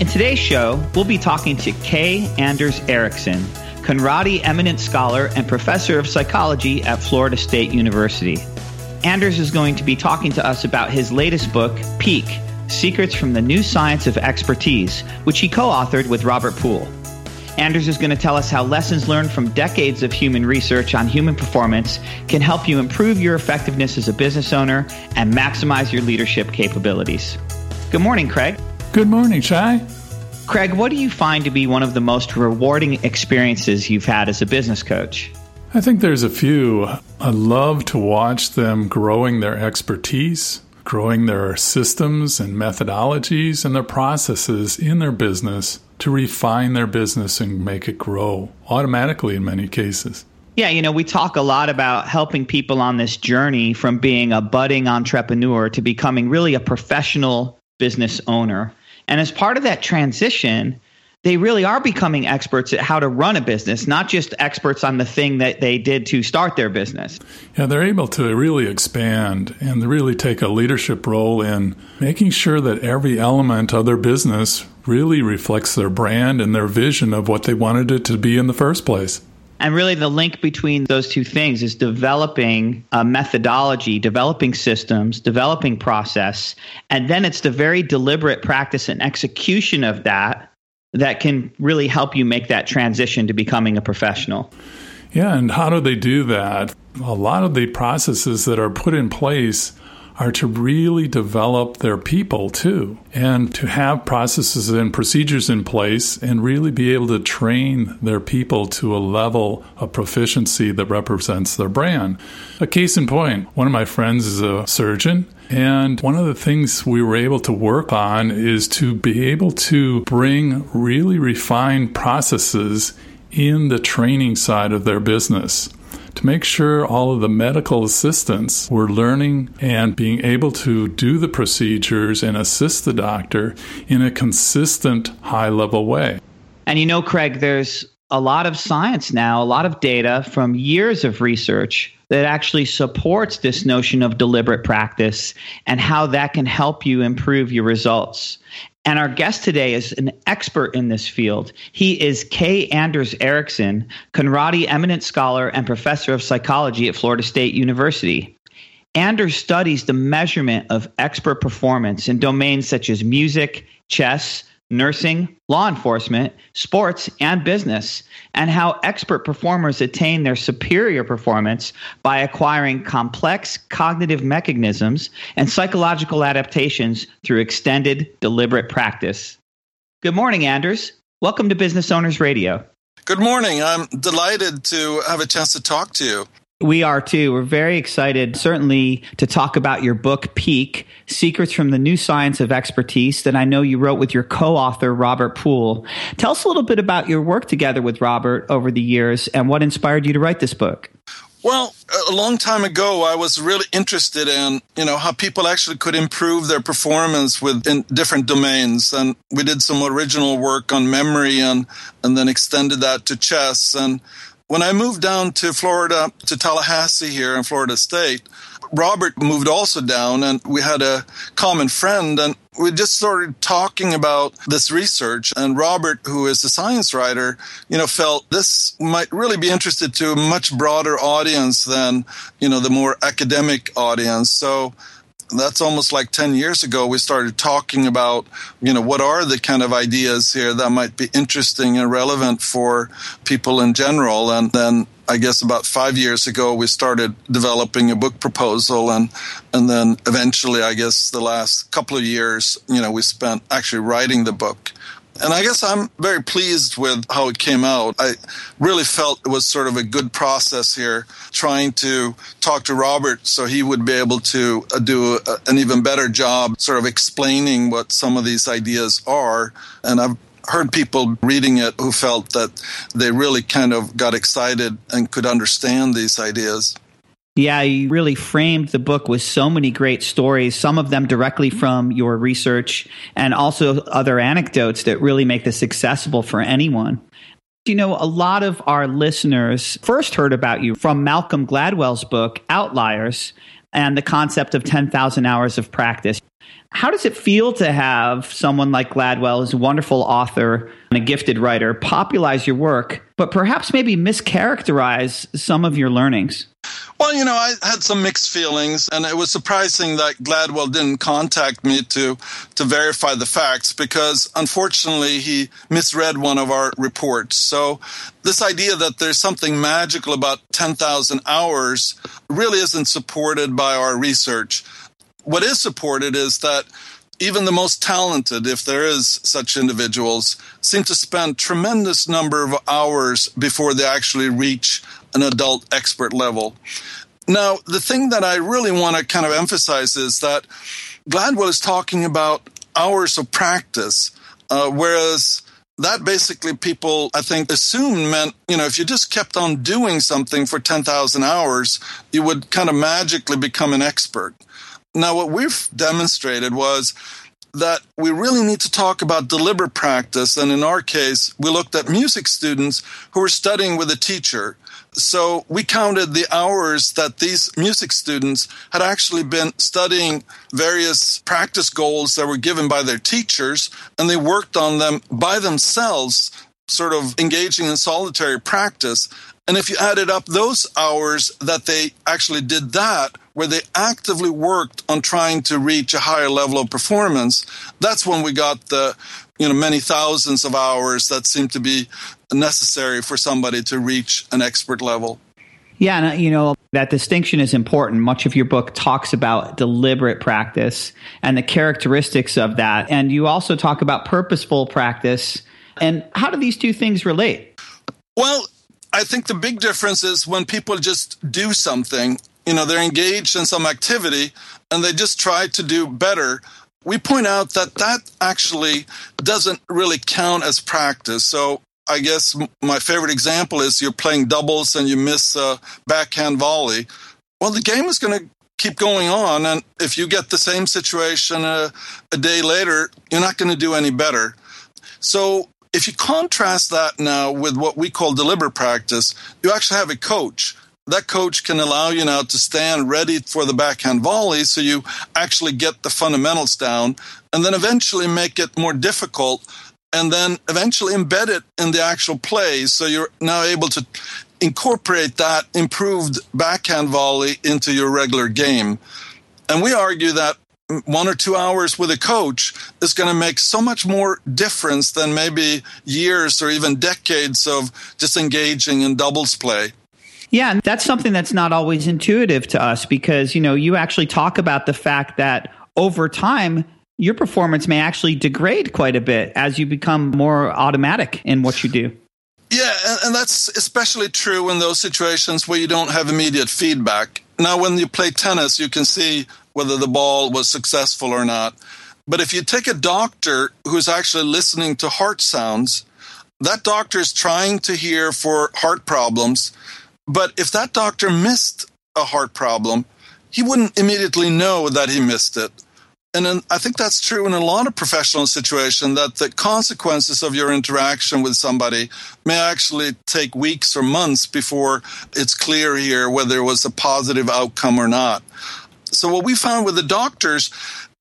In today's show, we'll be talking to Kay Anders Ericsson, Conradi eminent scholar and professor of psychology at Florida State University. Anders is going to be talking to us about his latest book, Peak Secrets from the New Science of Expertise, which he co authored with Robert Pool. Anders is going to tell us how lessons learned from decades of human research on human performance can help you improve your effectiveness as a business owner and maximize your leadership capabilities. Good morning, Craig. Good morning, Shai. Craig, what do you find to be one of the most rewarding experiences you've had as a business coach? I think there's a few. I love to watch them growing their expertise, growing their systems and methodologies and their processes in their business to refine their business and make it grow automatically in many cases. Yeah, you know, we talk a lot about helping people on this journey from being a budding entrepreneur to becoming really a professional business owner. And as part of that transition, they really are becoming experts at how to run a business, not just experts on the thing that they did to start their business. Yeah, they're able to really expand and really take a leadership role in making sure that every element of their business really reflects their brand and their vision of what they wanted it to be in the first place. And really, the link between those two things is developing a methodology, developing systems, developing process. And then it's the very deliberate practice and execution of that that can really help you make that transition to becoming a professional. Yeah, and how do they do that? A lot of the processes that are put in place are to really develop their people too, and to have processes and procedures in place and really be able to train their people to a level of proficiency that represents their brand. A case in point one of my friends is a surgeon. And one of the things we were able to work on is to be able to bring really refined processes in the training side of their business to make sure all of the medical assistants were learning and being able to do the procedures and assist the doctor in a consistent high level way. And you know, Craig, there's a lot of science now, a lot of data from years of research that actually supports this notion of deliberate practice and how that can help you improve your results. And our guest today is an expert in this field. He is Kay Anders Ericsson, Conradi eminent scholar and professor of psychology at Florida State University. Anders studies the measurement of expert performance in domains such as music, chess, nursing, law enforcement, sports, and business, and how expert performers attain their superior performance by acquiring complex cognitive mechanisms and psychological adaptations through extended, deliberate practice. Good morning, Anders. Welcome to Business Owners Radio. Good morning. I'm delighted to have a chance to talk to you. We are too. We're very excited, certainly, to talk about your book, Peak Secrets from the New Science of Expertise, that I know you wrote with your co author, Robert Pool. Tell us a little bit about your work together with Robert over the years and what inspired you to write this book. Well, a long time ago, I was really interested in, you know, how people actually could improve their performance within different domains. And we did some original work on memory and, and then extended that to chess. And when I moved down to Florida, to Tallahassee here in Florida State, Robert moved also down and we had a common friend and we just started talking about this research and Robert, who is a science writer, you know, felt this might really be interested to a much broader audience than, you know, the more academic audience. So that's almost like 10 years ago we started talking about you know what are the kind of ideas here that might be interesting and relevant for people in general. And then I guess about five years ago we started developing a book proposal. And and then eventually I guess the last couple of years you know we spent actually writing the book and I guess I'm very pleased with how it came out. I really felt it was sort of a good process here, trying to talk to Robert so he would be able to uh, do a, an even better job sort of explaining what some of these ideas are. And I've heard people reading it who felt that they really kind of got excited and could understand these ideas. Yeah, you really framed the book with so many great stories, some of them directly from your research and also other anecdotes that really make this accessible for anyone. You know, a lot of our listeners first heard about you from Malcolm Gladwell's book, Outliers, and the concept of 10,000 hours of practice. How does it feel to have someone like Gladwell, who's a wonderful author and a gifted writer, popularize your work, but perhaps maybe mischaracterize some of your learnings? Well, you know, I had some mixed feelings, and it was surprising that Gladwell didn't contact me to to verify the facts because, unfortunately, he misread one of our reports. So, this idea that there's something magical about 10,000 hours really isn't supported by our research. What is supported is that even the most talented, if there is such individuals, seem to spend tremendous number of hours before they actually reach an adult expert level. Now, the thing that I really want to kind of emphasize is that Gladwell is talking about hours of practice, uh, whereas that basically people, I think, assumed meant, you know, if you just kept on doing something for 10,000 hours, you would kind of magically become an expert. Now, what we've demonstrated was that we really need to talk about deliberate practice. And in our case, we looked at music students who were studying with a teacher. So we counted the hours that these music students had actually been studying various practice goals that were given by their teachers, and they worked on them by themselves, sort of engaging in solitary practice. And if you added up those hours that they actually did that, where they actively worked on trying to reach a higher level of performance, that's when we got the, you know, many thousands of hours that seem to be necessary for somebody to reach an expert level. Yeah, and uh, you know, that distinction is important. Much of your book talks about deliberate practice and the characteristics of that. And you also talk about purposeful practice. And how do these two things relate? Well, I think the big difference is when people just do something, you know, they're engaged in some activity and they just try to do better. We point out that that actually doesn't really count as practice. So I guess my favorite example is you're playing doubles and you miss a backhand volley. Well, the game is going to keep going on. And if you get the same situation a, a day later, you're not going to do any better. So if you contrast that now with what we call deliberate practice, you actually have a coach. That coach can allow you now to stand ready for the backhand volley so you actually get the fundamentals down and then eventually make it more difficult and then eventually embed it in the actual play. So you're now able to incorporate that improved backhand volley into your regular game. And we argue that one or two hours with a coach is going to make so much more difference than maybe years or even decades of disengaging in doubles play. Yeah, and that's something that's not always intuitive to us because, you know, you actually talk about the fact that over time, your performance may actually degrade quite a bit as you become more automatic in what you do. Yeah, and, and, that's especially true in those situations where you don't have immediate feedback. Now, when you play tennis, you can see whether the ball was successful or not. But if you take a doctor who's actually listening to heart sounds, that doctor is trying to hear for heart problems. But if that doctor missed a heart problem, he wouldn't immediately know that he missed it. And I think that's true in a lot of professional situations that the consequences of your interaction with somebody may actually take weeks or months before it's clear here whether it was a positive outcome or not. So what we found with the doctors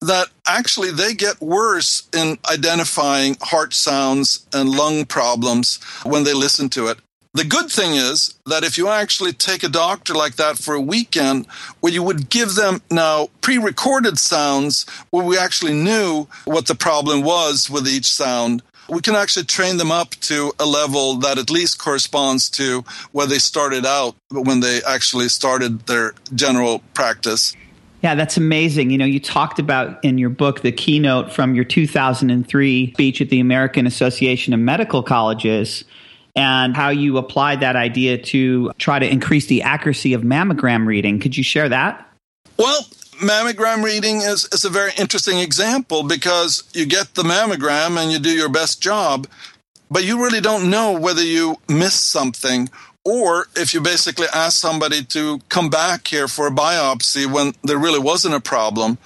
that actually they get worse in identifying heart sounds and lung problems when they listen to it. The good thing is that if you actually take a doctor like that for a weekend, where you would give them now pre recorded sounds where we actually knew what the problem was with each sound, we can actually train them up to a level that at least corresponds to where they started out when they actually started their general practice. Yeah, that's amazing. You know, you talked about in your book the keynote from your 2003 speech at the American Association of Medical Colleges and how you applied that idea to try to increase the accuracy of mammogram reading. Could you share that? Well, mammogram reading is, is a very interesting example because you get the mammogram and you do your best job, but you really don't know whether you miss something or if you basically ask somebody to come back here for a biopsy when there really wasn't a problem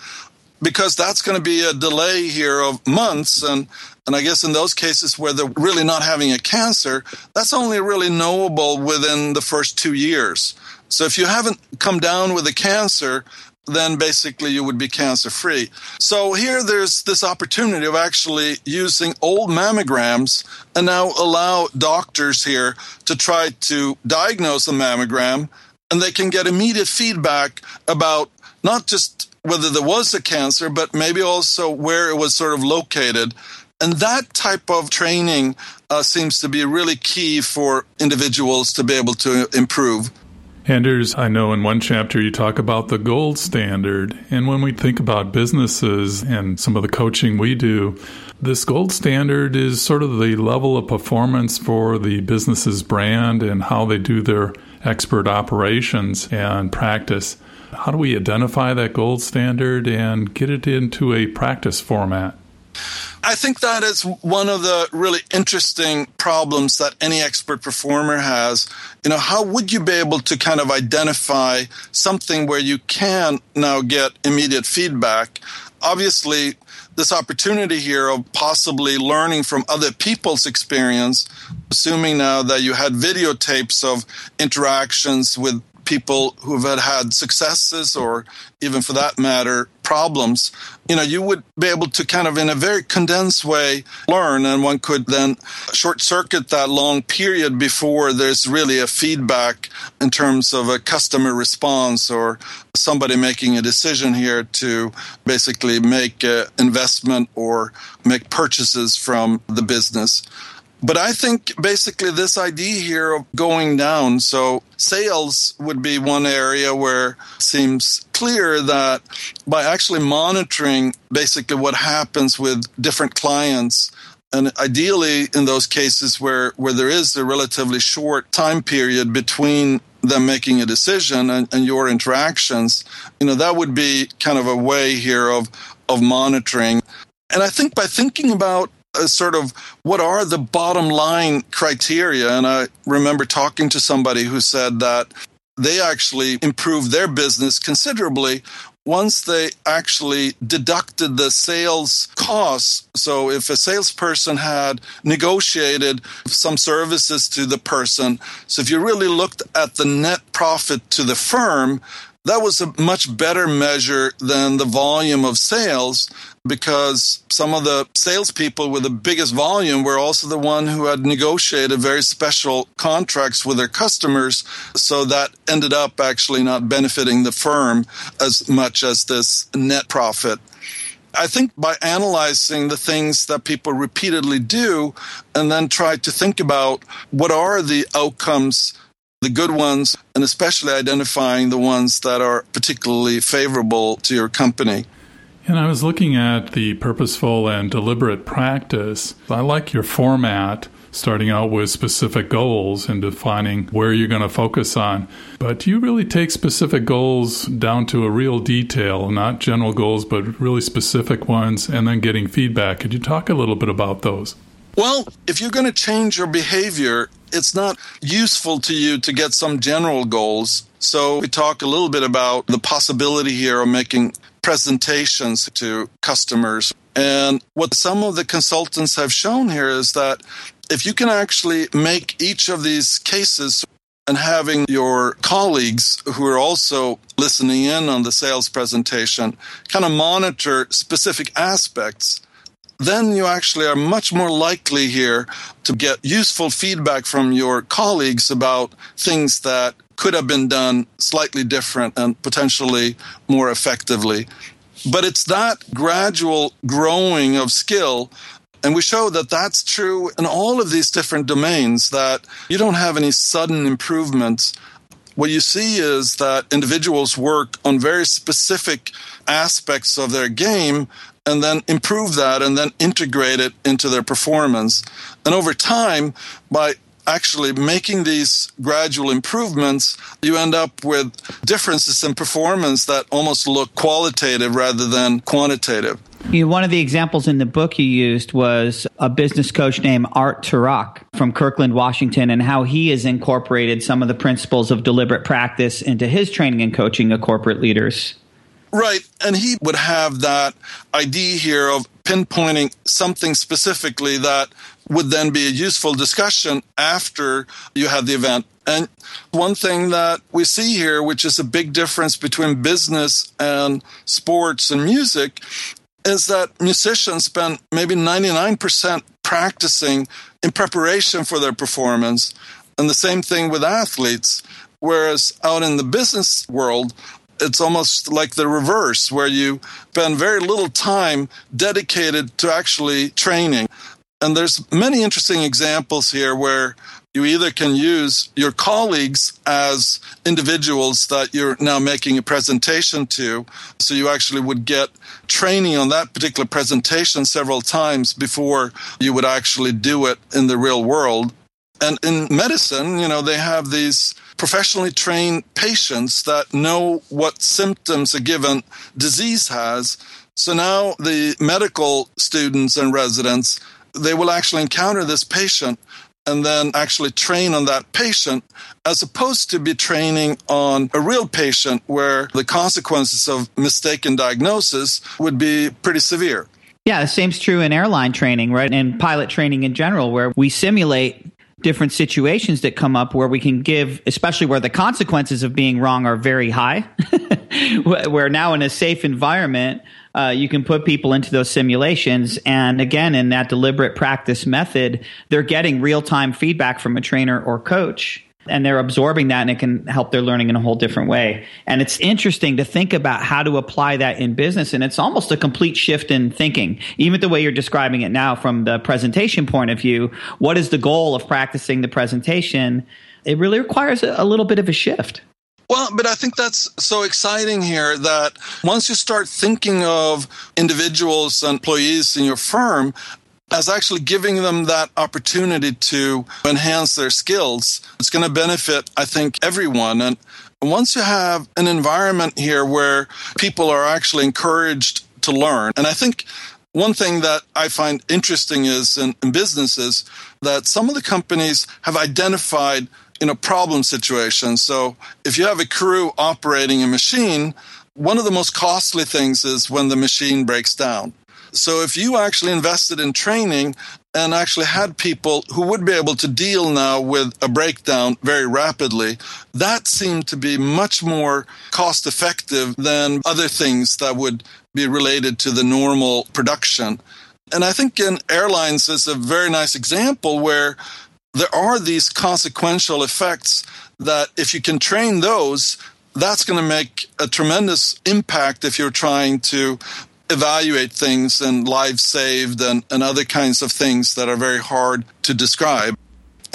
because that's going to be a delay here of months and and I guess in those cases where they're really not having a cancer, that's only really knowable within the first two years. So if you haven't come down with a cancer, then basically you would be cancer free. So here there's this opportunity of actually using old mammograms and now allow doctors here to try to diagnose a mammogram and they can get immediate feedback about not just whether there was a cancer, but maybe also where it was sort of located. And that type of training uh, seems to be really key for individuals to be able to improve. Anders, I know in one chapter you talk about the gold standard. And when we think about businesses and some of the coaching we do, this gold standard is sort of the level of performance for the business's brand and how they do their expert operations and practice. How do we identify that gold standard and get it into a practice format? I think that is one of the really interesting problems that any expert performer has. You know, how would you be able to kind of identify something where you can now get immediate feedback? Obviously, this opportunity here of possibly learning from other people's experience, assuming now that you had videotapes of interactions with people who've had, had successes or even for that matter problems you know you would be able to kind of in a very condensed way learn and one could then short circuit that long period before there's really a feedback in terms of a customer response or somebody making a decision here to basically make an investment or make purchases from the business but I think basically this idea here of going down, so sales would be one area where it seems clear that by actually monitoring basically what happens with different clients and ideally in those cases where, where there is a relatively short time period between them making a decision and, and your interactions, you know, that would be kind of a way here of, of monitoring. And I think by thinking about a sort of what are the bottom line criteria. And I remember talking to somebody who said that they actually improved their business considerably once they actually deducted the sales costs. So if a salesperson had negotiated some services to the person, so if you really looked at the net profit to the firm, that was a much better measure than the volume of sales because some of the salespeople with the biggest volume were also the one who had negotiated very special contracts with their customers. So that ended up actually not benefiting the firm as much as this net profit. I think by analyzing the things that people repeatedly do and then try to think about what are the outcomes the good ones, and especially identifying the ones that are particularly favorable to your company. And I was looking at the purposeful and deliberate practice. I like your format, starting out with specific goals and defining where you're going to focus on. But do you really take specific goals down to a real detail, not general goals, but really specific ones, and then getting feedback. Could you talk a little bit about those? Well, if you're going to change your behavior, it's not useful to you to get some general goals. So we talk a little bit about the possibility here of making presentations to customers. And what some of the consultants have shown here is that if you can actually make each of these cases and having your colleagues who are also listening in on the sales presentation kind of monitor specific aspects then you actually are much more likely here to get useful feedback from your colleagues about things that could have been done slightly different and potentially more effectively. But it's that gradual growing of skill. And we show that that's true in all of these different domains, that you don't have any sudden improvements. What you see is that individuals work on very specific aspects of their game and then improve that and then integrate it into their performance. And over time, by actually making these gradual improvements, you end up with differences in performance that almost look qualitative rather than quantitative. You one of the examples in the book you used was a business coach named Art Turock from Kirkland, Washington, and how he has incorporated some of the principles of deliberate practice into his training and coaching of corporate leaders. Right. And he would have that idea here of pinpointing something specifically that would then be a useful discussion after you had the event. And one thing that we see here, which is a big difference between business and sports and music, is that musicians spend maybe 99% practicing in preparation for their performance. And the same thing with athletes. Whereas out in the business world, it's almost like the reverse, where you spend very little time dedicated to actually training. And there's many interesting examples here where you either can use your colleagues as individuals that you're now making a presentation to. So you actually would get training on that particular presentation several times before you would actually do it in the real world. And in medicine, you know, they have these professionally trained patients that know what symptoms a given disease has. So now the medical students and residents they will actually encounter this patient and then actually train on that patient as opposed to be training on a real patient where the consequences of mistaken diagnosis would be pretty severe. Yeah, the same's true in airline training, right? And pilot training in general, where we simulate different situations that come up where we can give, especially where the consequences of being wrong are very high, where now in a safe environment, uh, you can put people into those simulations. And again, in that deliberate practice method, they're getting real time feedback from a trainer or coach and they're absorbing that and it can help their learning in a whole different way. And it's interesting to think about how to apply that in business. And it's almost a complete shift in thinking, even the way you're describing it now from the presentation point of view. What is the goal of practicing the presentation? It really requires a, a little bit of a shift. Well, but I think that's so exciting here that once you start thinking of individuals and employees in your firm as actually giving them that opportunity to enhance their skills, it's going to benefit, I think, everyone. And once you have an environment here where people are actually encouraged to learn, and I think one thing that I find interesting is in, in businesses that some of the companies have identified in a problem situation. So if you have a crew operating a machine, one of the most costly things is when the machine breaks down. So if you actually invested in training and actually had people who would be able to deal now with a breakdown very rapidly, that seemed to be much more cost effective than other things that would be related to the normal production. And I think in airlines is a very nice example where there are these consequential effects that if you can train those, that's going to make a tremendous impact if you're trying to evaluate things and lives saved and, and other kinds of things that are very hard to describe.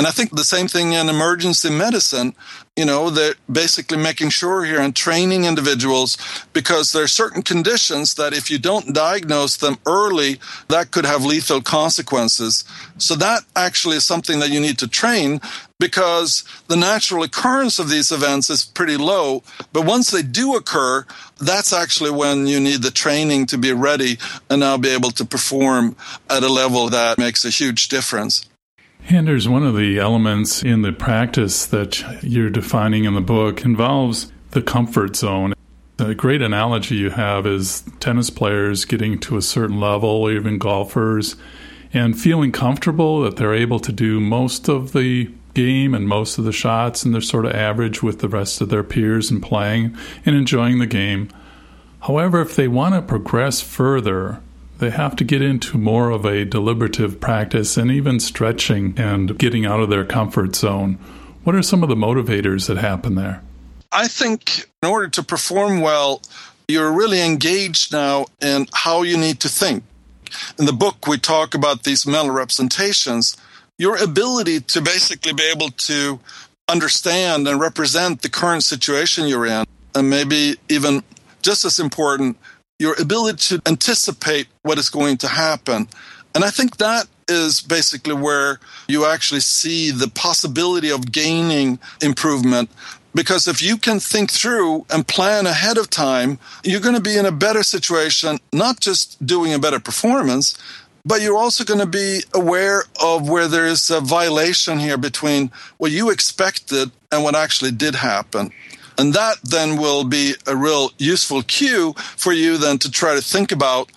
And I think the same thing in emergency medicine, you know, they're basically making sure here and training individuals because there are certain conditions that if you don't diagnose them early, that could have lethal consequences. So that actually is something that you need to train because the natural occurrence of these events is pretty low. But once they do occur, that's actually when you need the training to be ready and now be able to perform at a level that makes a huge difference. Anders, one of the elements in the practice that you're defining in the book involves the comfort zone. A great analogy you have is tennis players getting to a certain level, or even golfers, and feeling comfortable that they're able to do most of the game and most of the shots, and they're sort of average with the rest of their peers and playing and enjoying the game. However, if they want to progress further, they have to get into more of a deliberative practice and even stretching and getting out of their comfort zone. What are some of the motivators that happen there? I think in order to perform well, you're really engaged now in how you need to think. In the book, we talk about these mental representations. Your ability to basically be able to understand and represent the current situation you're in, and maybe even just as important, your ability to anticipate what is going to happen. And I think that is basically where you actually see the possibility of gaining improvement. Because if you can think through and plan ahead of time, you're going to be in a better situation, not just doing a better performance, but you're also going to be aware of where there is a violation here between what you expected and what actually did happen. And that then will be a real useful cue for you then to try to think about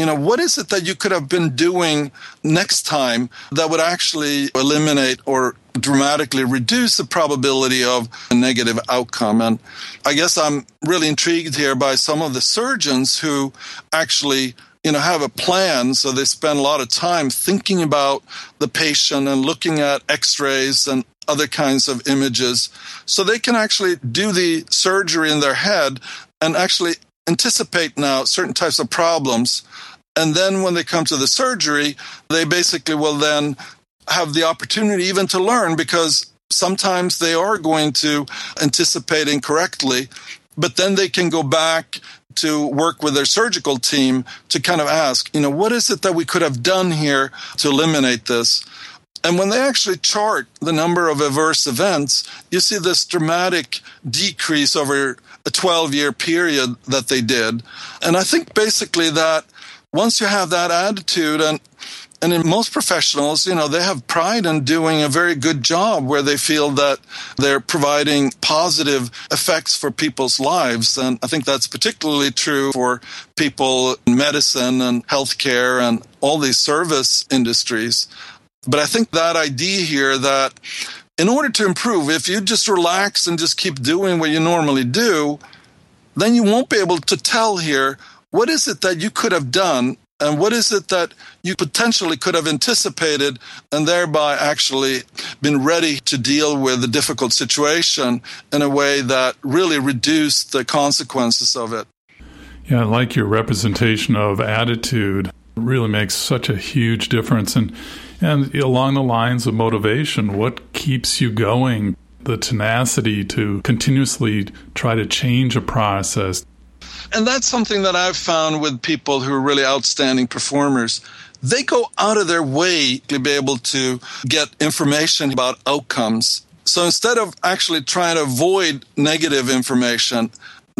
you know, what is it that you could have been doing next time that would actually eliminate or dramatically reduce the probability of a negative outcome? And I guess I'm really intrigued here by some of the surgeons who actually you know have a plan so they spend a lot of time thinking about the patient and looking at x-rays and other kinds of images so they can actually do the surgery in their head and actually anticipate now certain types of problems and then when they come to the surgery, they basically will then have the opportunity even to learn because sometimes they are going to anticipate incorrectly, but then they can go back to work with their surgical team to kind of ask, you know, what is it that we could have done here to eliminate this? And when they actually chart the number of adverse events, you see this dramatic decrease over a 12 year period that they did. And I think basically that once you have that attitude and and in most professionals, you know, they have pride in doing a very good job where they feel that they're providing positive effects for people's lives. And I think that's particularly true for people in medicine and healthcare and all these service industries. But I think that idea here that in order to improve, if you just relax and just keep doing what you normally do, then you won't be able to tell here what is it that you could have done and what is it that you potentially could have anticipated and thereby actually been ready to deal with a difficult situation in a way that really reduced the consequences of it? Yeah, I like your representation of attitude. Really makes such a huge difference. And, and along the lines of motivation, what keeps you going? The tenacity to continuously try to change a process, and that's something that I've found with people who are really outstanding performers. They go out of their way to be able to get information about outcomes. So instead of actually trying to avoid negative information,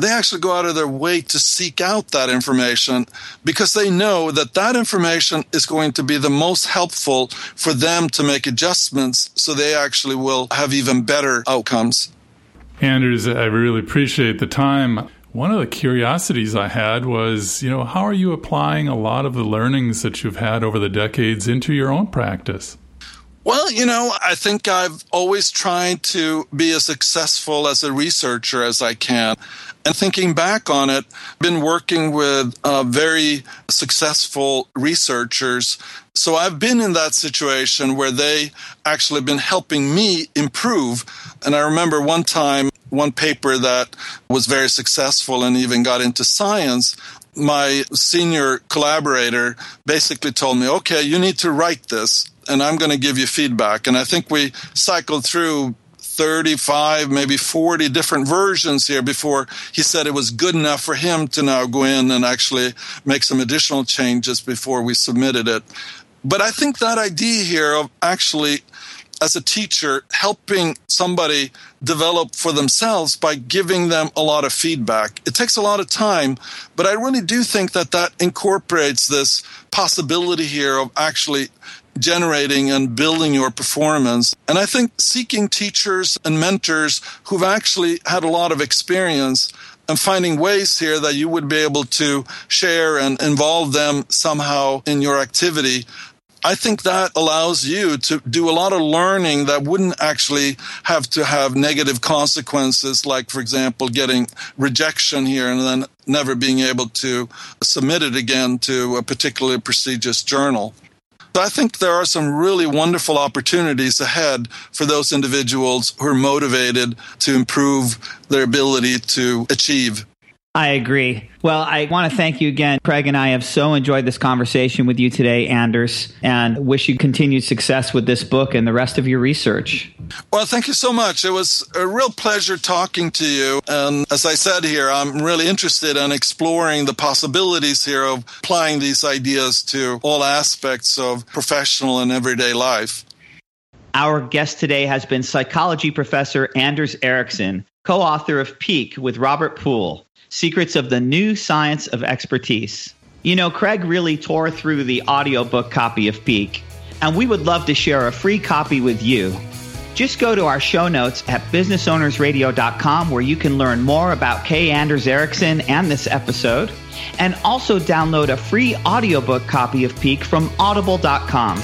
they actually go out of their way to seek out that information because they know that that information is going to be the most helpful for them to make adjustments so they actually will have even better outcomes. Anders, I really appreciate the time. One of the curiosities I had was, you know, how are you applying a lot of the learnings that you've had over the decades into your own practice? Well, you know, I think I've always tried to be as successful as a researcher as I can. And thinking back on it, been working with uh, very successful researchers. So I've been in that situation where they actually been helping me improve. And I remember one time one paper that was very successful and even got into science, my senior collaborator basically told me, okay, you need to write this and I'm going to give you feedback. And I think we cycled through 35, maybe 40 different versions here before he said it was good enough for him to now go in and actually make some additional changes before we submitted it. But I think that idea here of actually as a teacher helping somebody develop for themselves by giving them a lot of feedback. It takes a lot of time, but I really do think that that incorporates this possibility here of actually generating and building your performance. And I think seeking teachers and mentors who've actually had a lot of experience and finding ways here that you would be able to share and involve them somehow in your activity I think that allows you to do a lot of learning that wouldn't actually have to have negative consequences, like, for example, getting rejection here and then never being able to submit it again to a particularly prestigious journal. I think there are some really wonderful opportunities ahead for those individuals who are motivated to improve their ability to achieve I agree. Well, I want to thank you again. Craig and I have so enjoyed this conversation with you today, Anders, and wish you continued success with this book and the rest of your research. Well, thank you so much. It was a real pleasure talking to you. And as I said here, I'm really interested in exploring the possibilities here of applying these ideas to all aspects of professional and everyday life. Our guest today has been psychology professor Anders Ericsson, co author of Peak with Robert Pool. Secrets of the New Science of Expertise. You know, Craig really tore through the audiobook copy of Peak, and we would love to share a free copy with you. Just go to our show notes at businessownersradio.com where you can learn more about Kay Anders Ericsson and this episode, and also download a free audiobook copy of Peak from audible.com.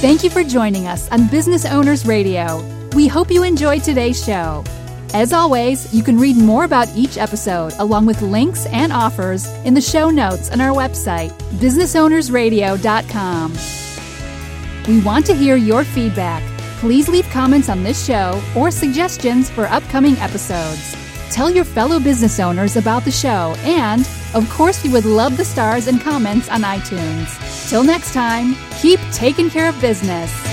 Thank you for joining us on Business Owners Radio. We hope you enjoyed today's show. As always, you can read more about each episode along with links and offers in the show notes on our website, businessownersradio.com. We want to hear your feedback. Please leave comments on this show or suggestions for upcoming episodes. Tell your fellow business owners about the show, and, of course, we would love the stars and comments on iTunes. Till next time, keep taking care of business.